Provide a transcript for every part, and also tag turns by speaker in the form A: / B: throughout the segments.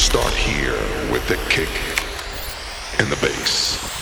A: start here with the kick and the bass.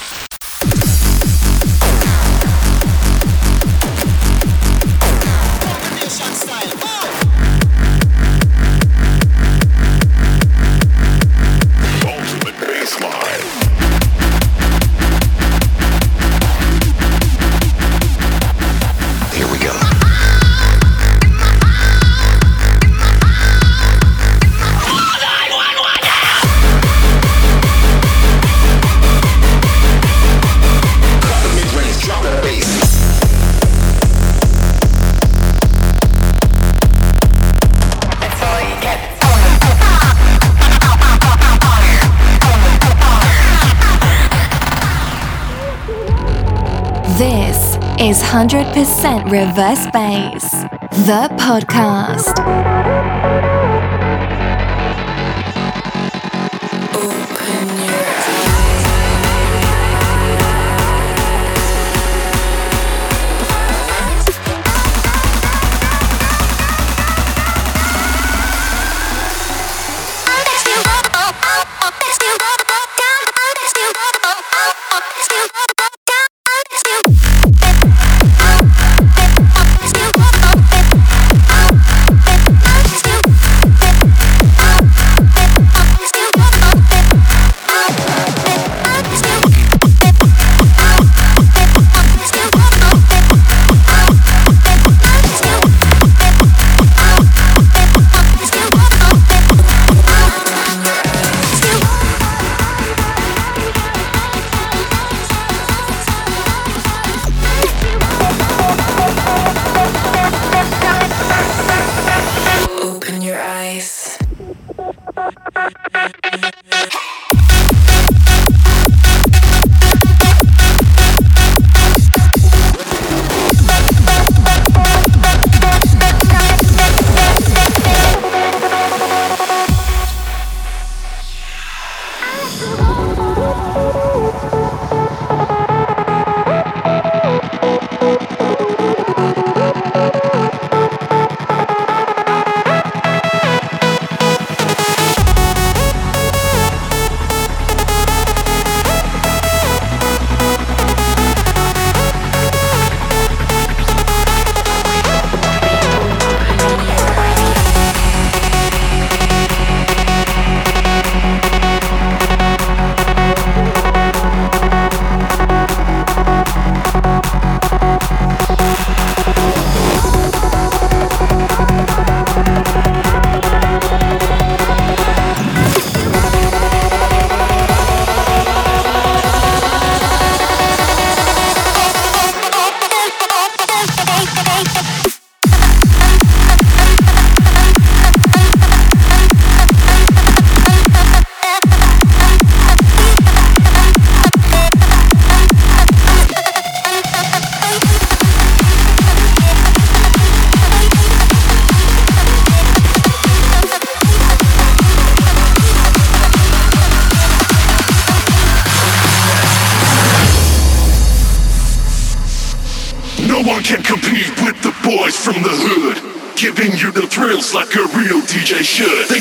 B: 100% Reverse Bass, the podcast.
C: Roots.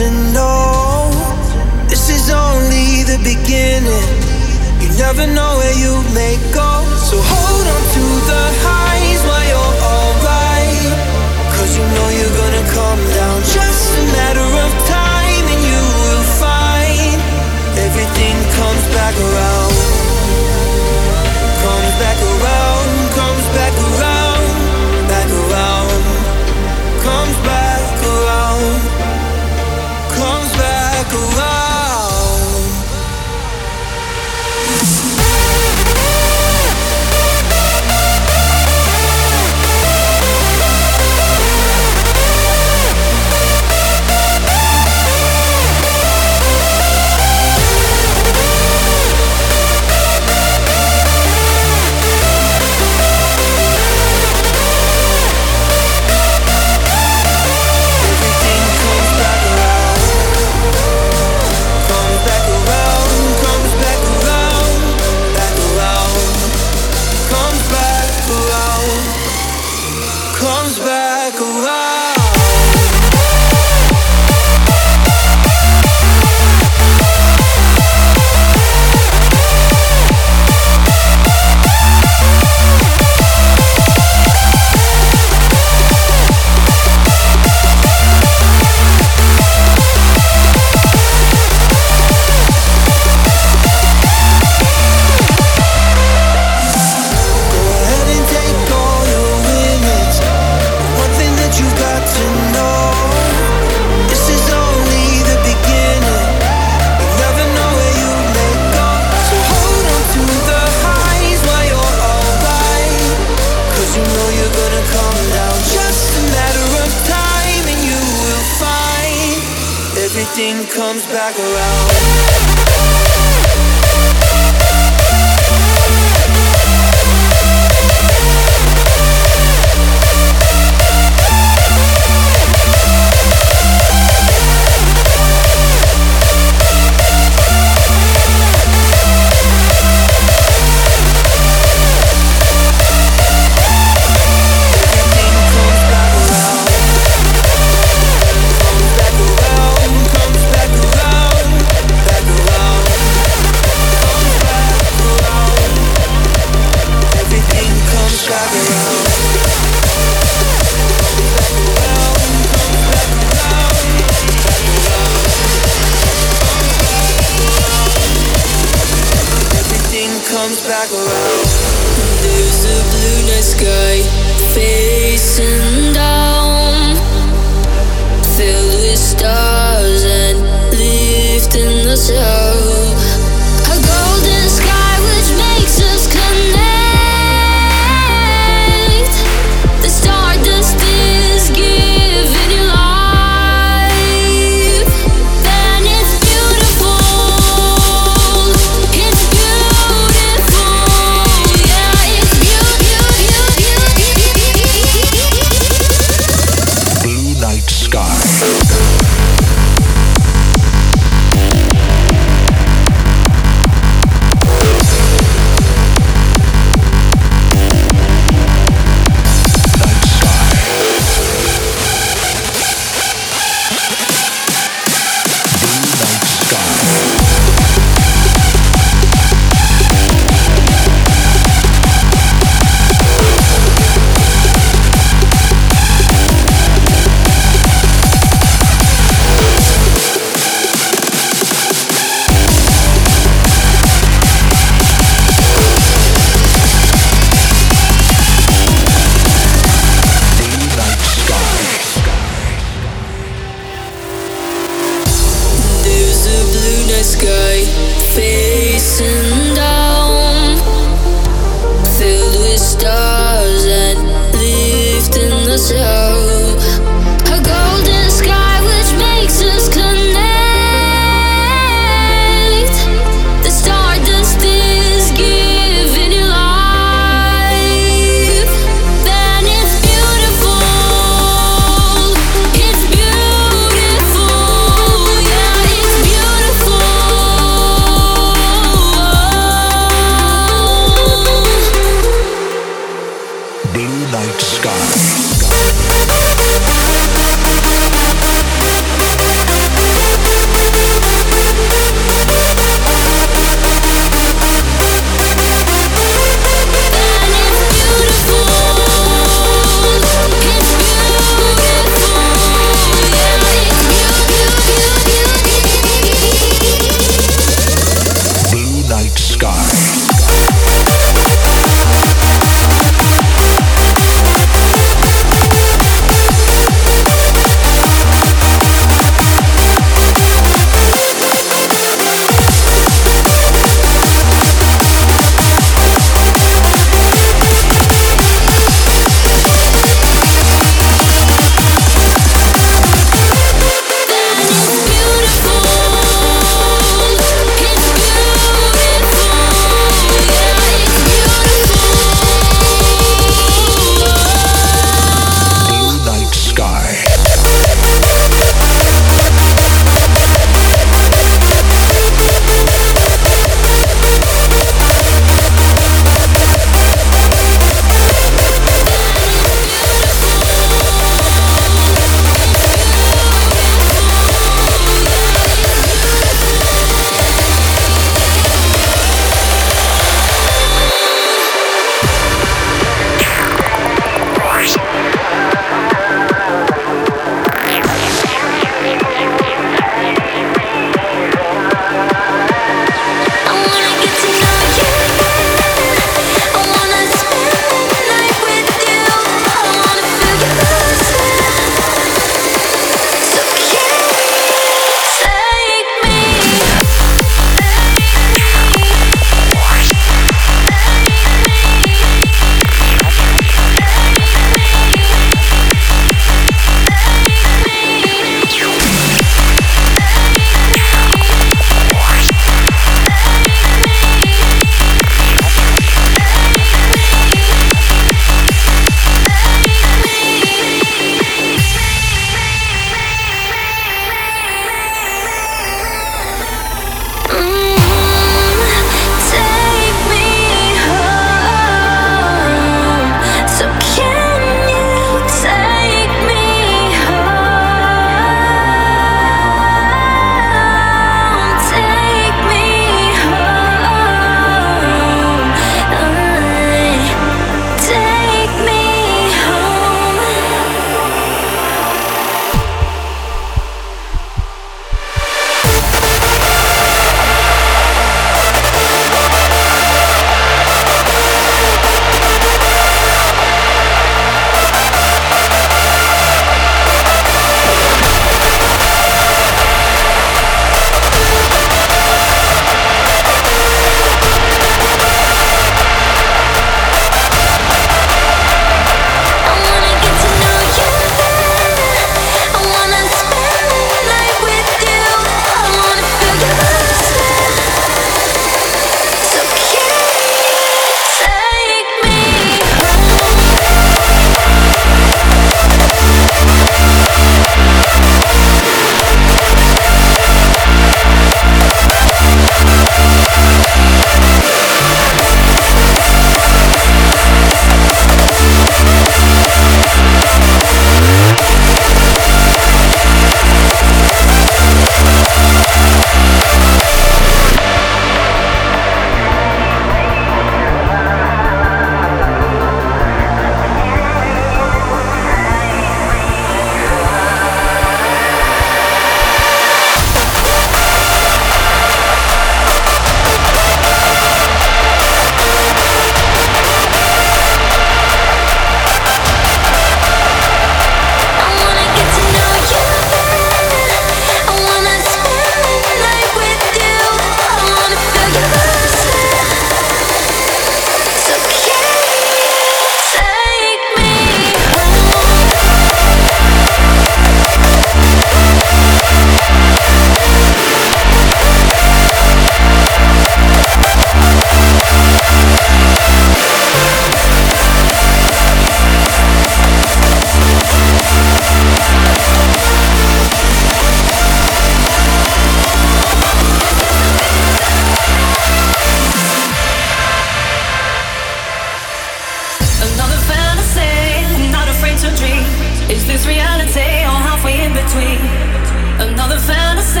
D: You've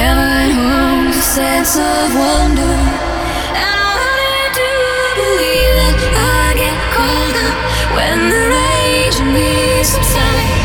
D: A sense of wonder? And I do believe that I get when the
E: rage in
F: me subsides.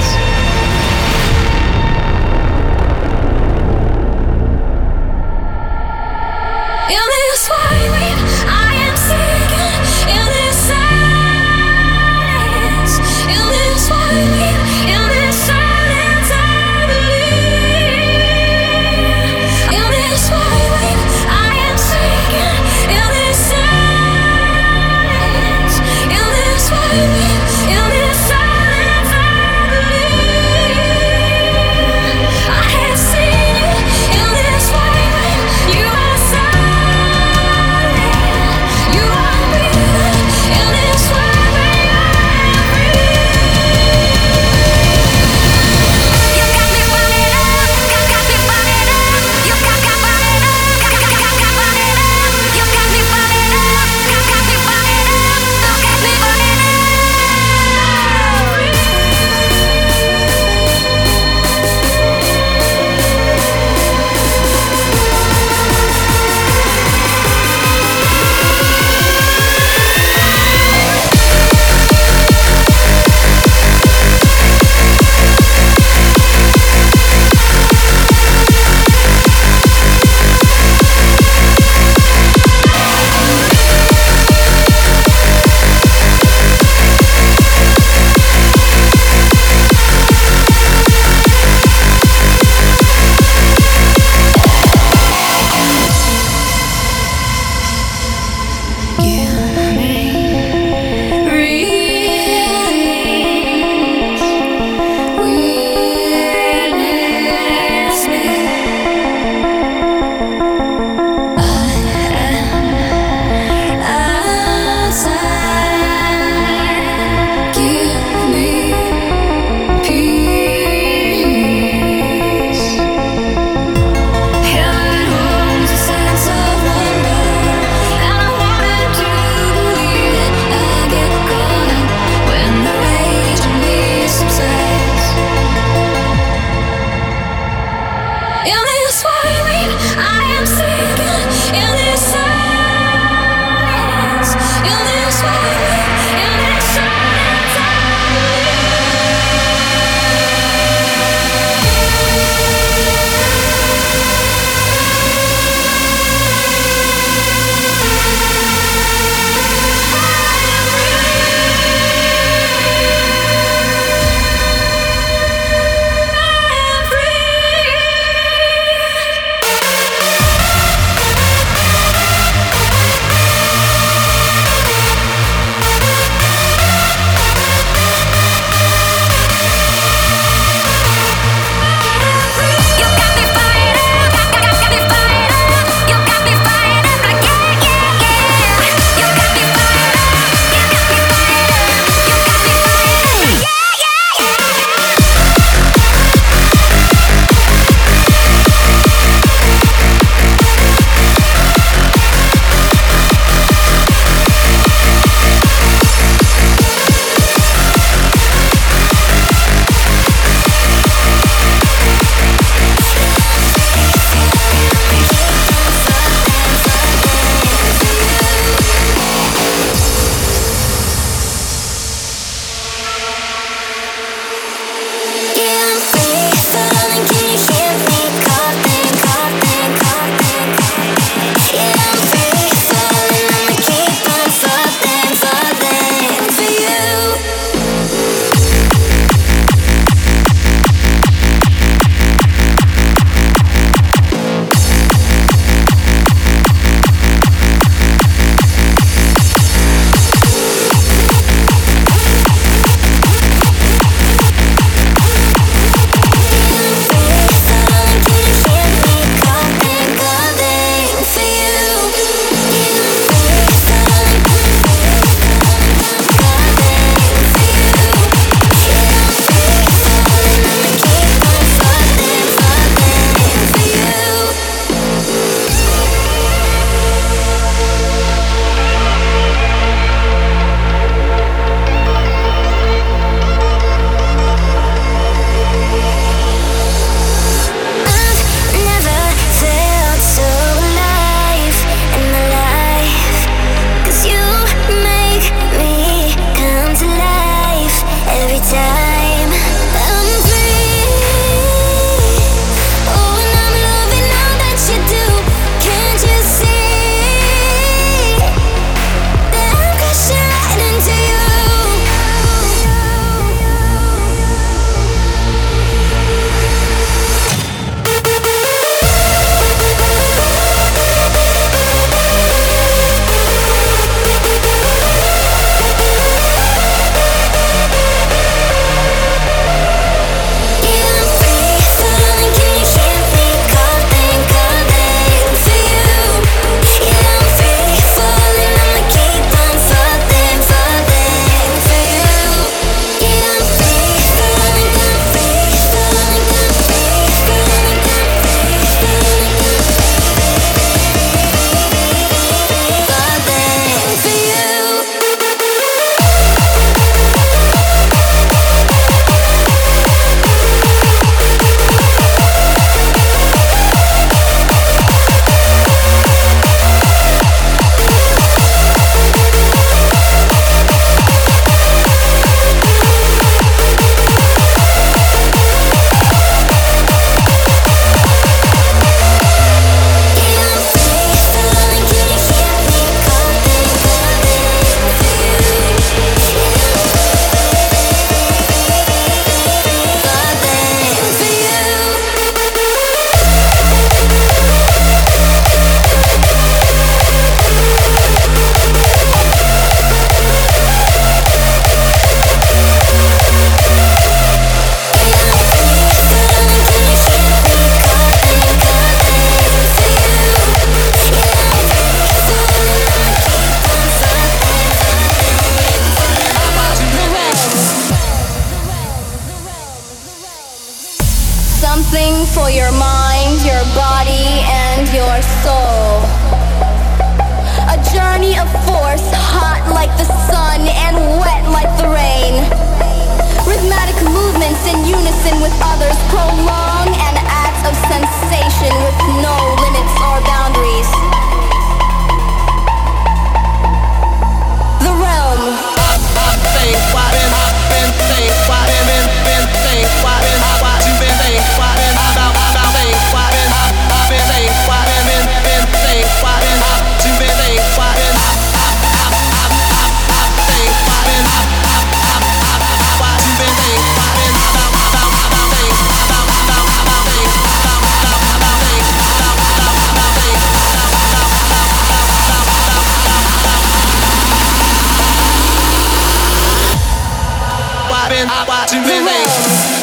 F: been, I watch you been.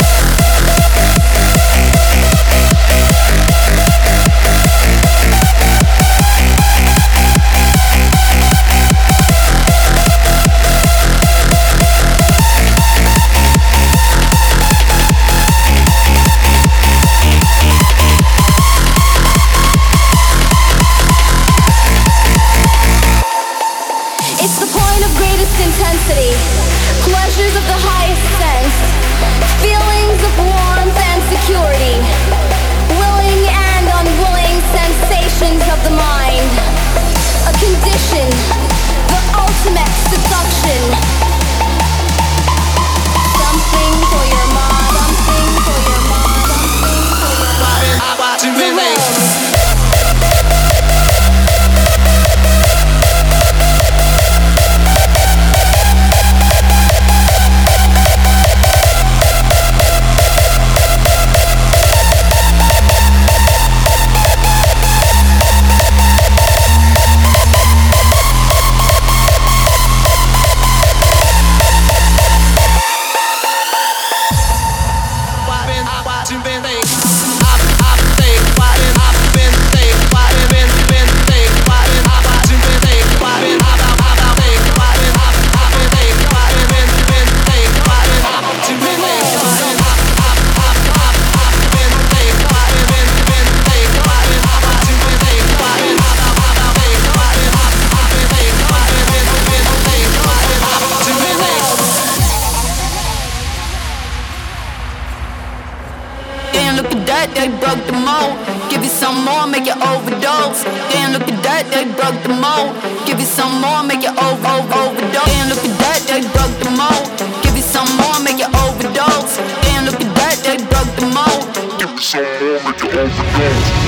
G: broke the mold. Give you some more, make you over, over, overdose. And look at that, they broke the mold. Give you some more, make you overdose. And look at that, they broke the mold. Give you some more, make you overdose.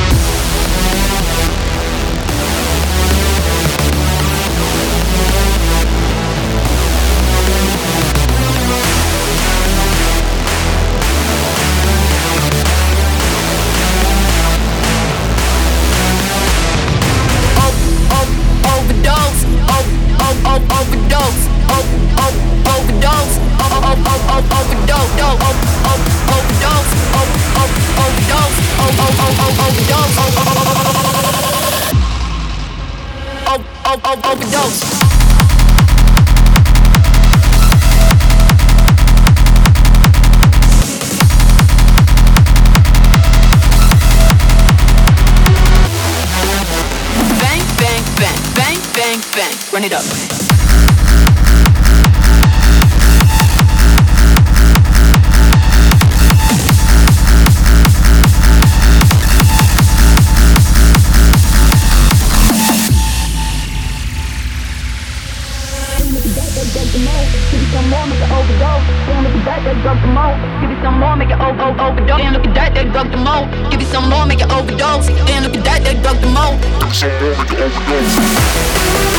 G: bang, bang, bang, run it up. overdose. And look at that, they broke the mold. Give you some more, make you overdose. And look at that, they broke the mold. Give you some more, make
E: you overdose.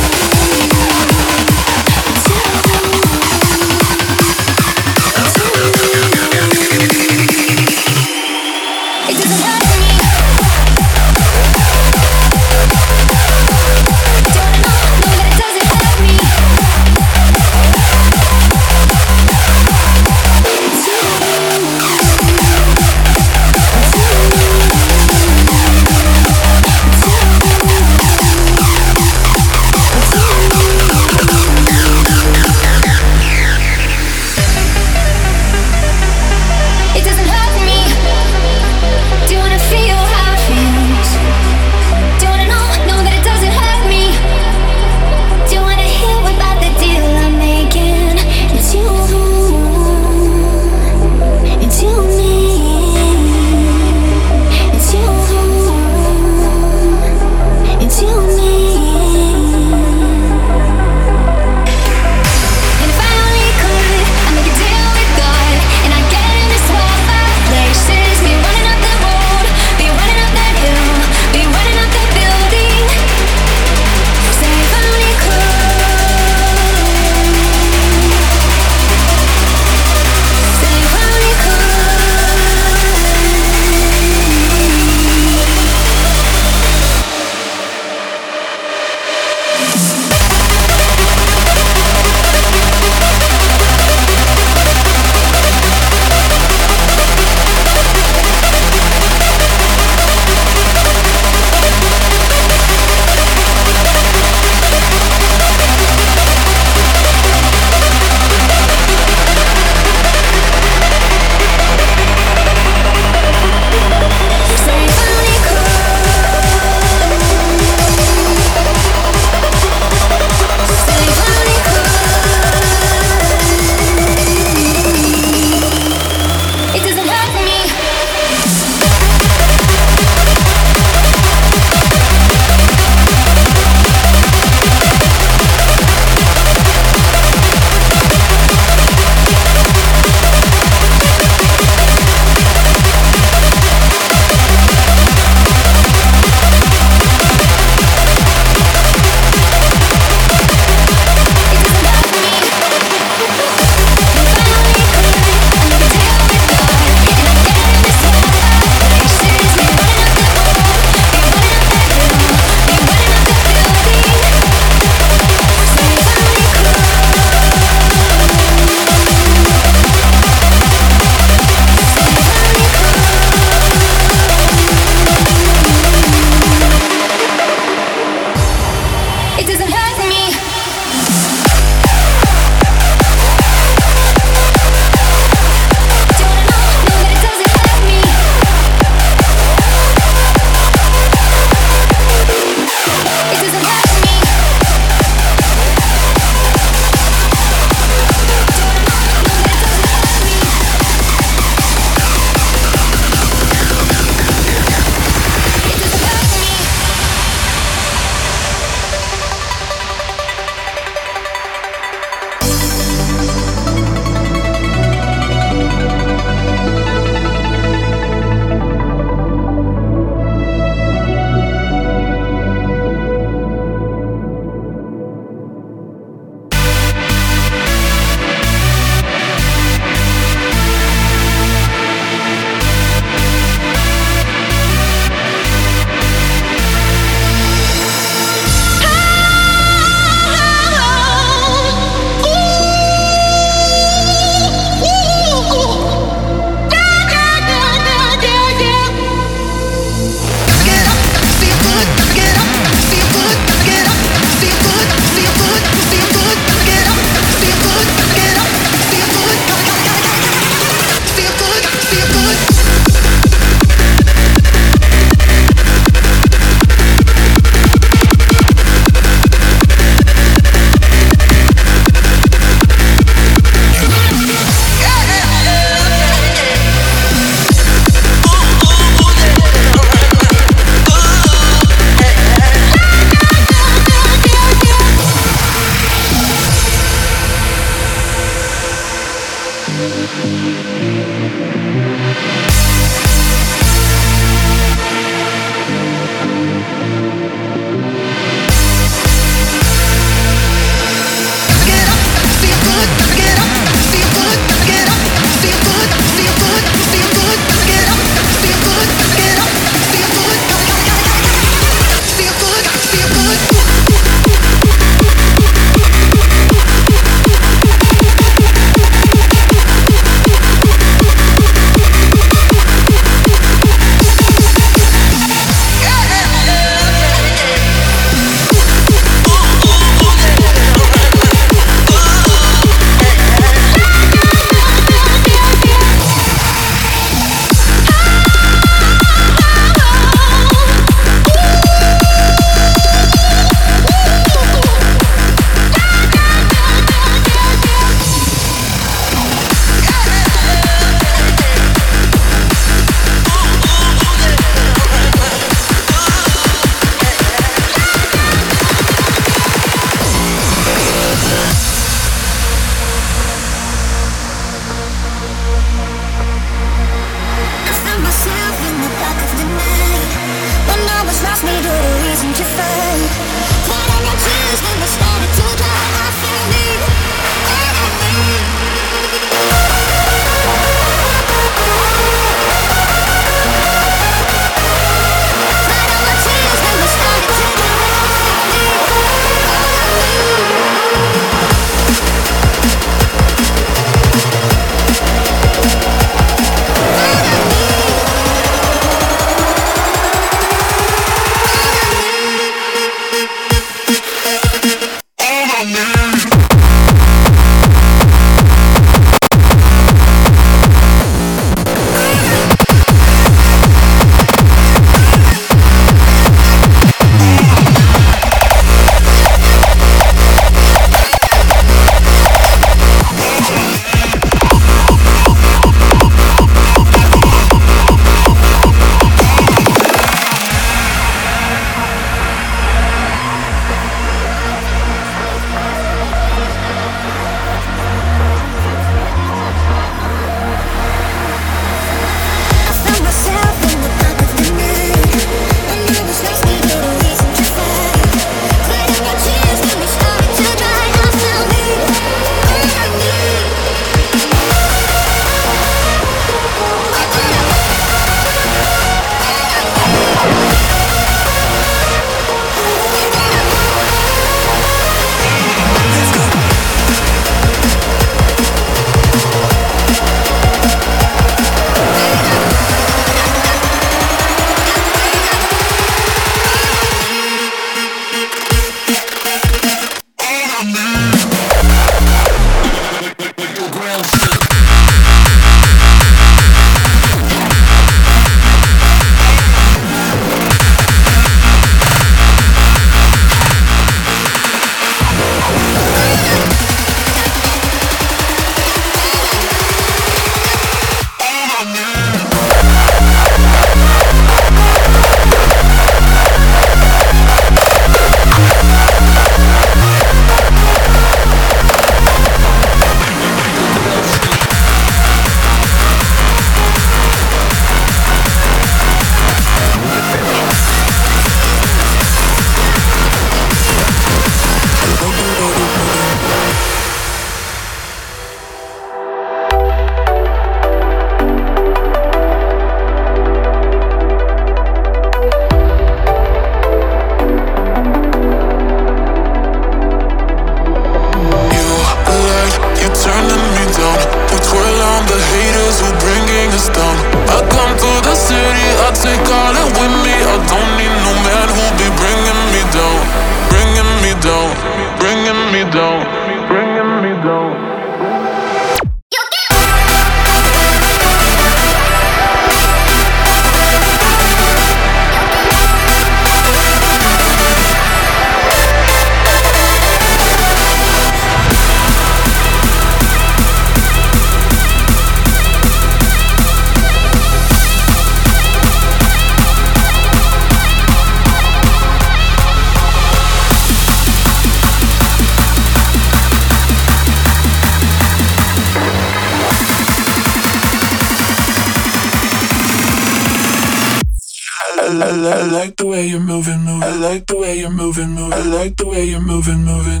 H: I, like the way you're moving, moving. I like the way you're moving, moving. I like the way you're moving, moving.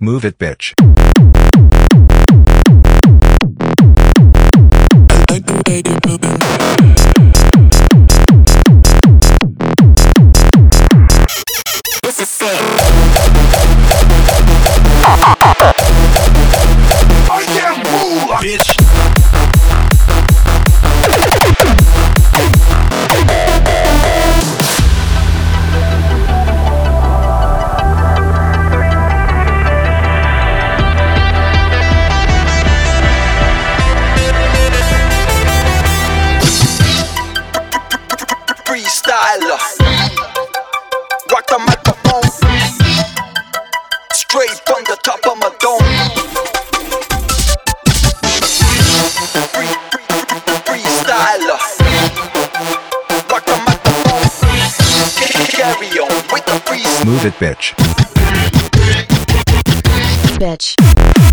I: Move it, bitch.
H: I like the way you're moving.
A: Move
I: it, bitch.
B: Bitch.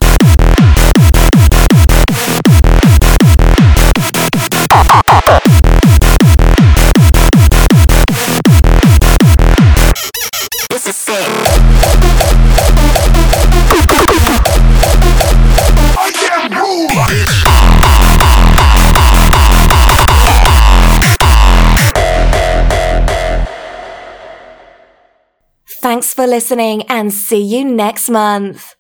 B: Thanks for listening and see you next month.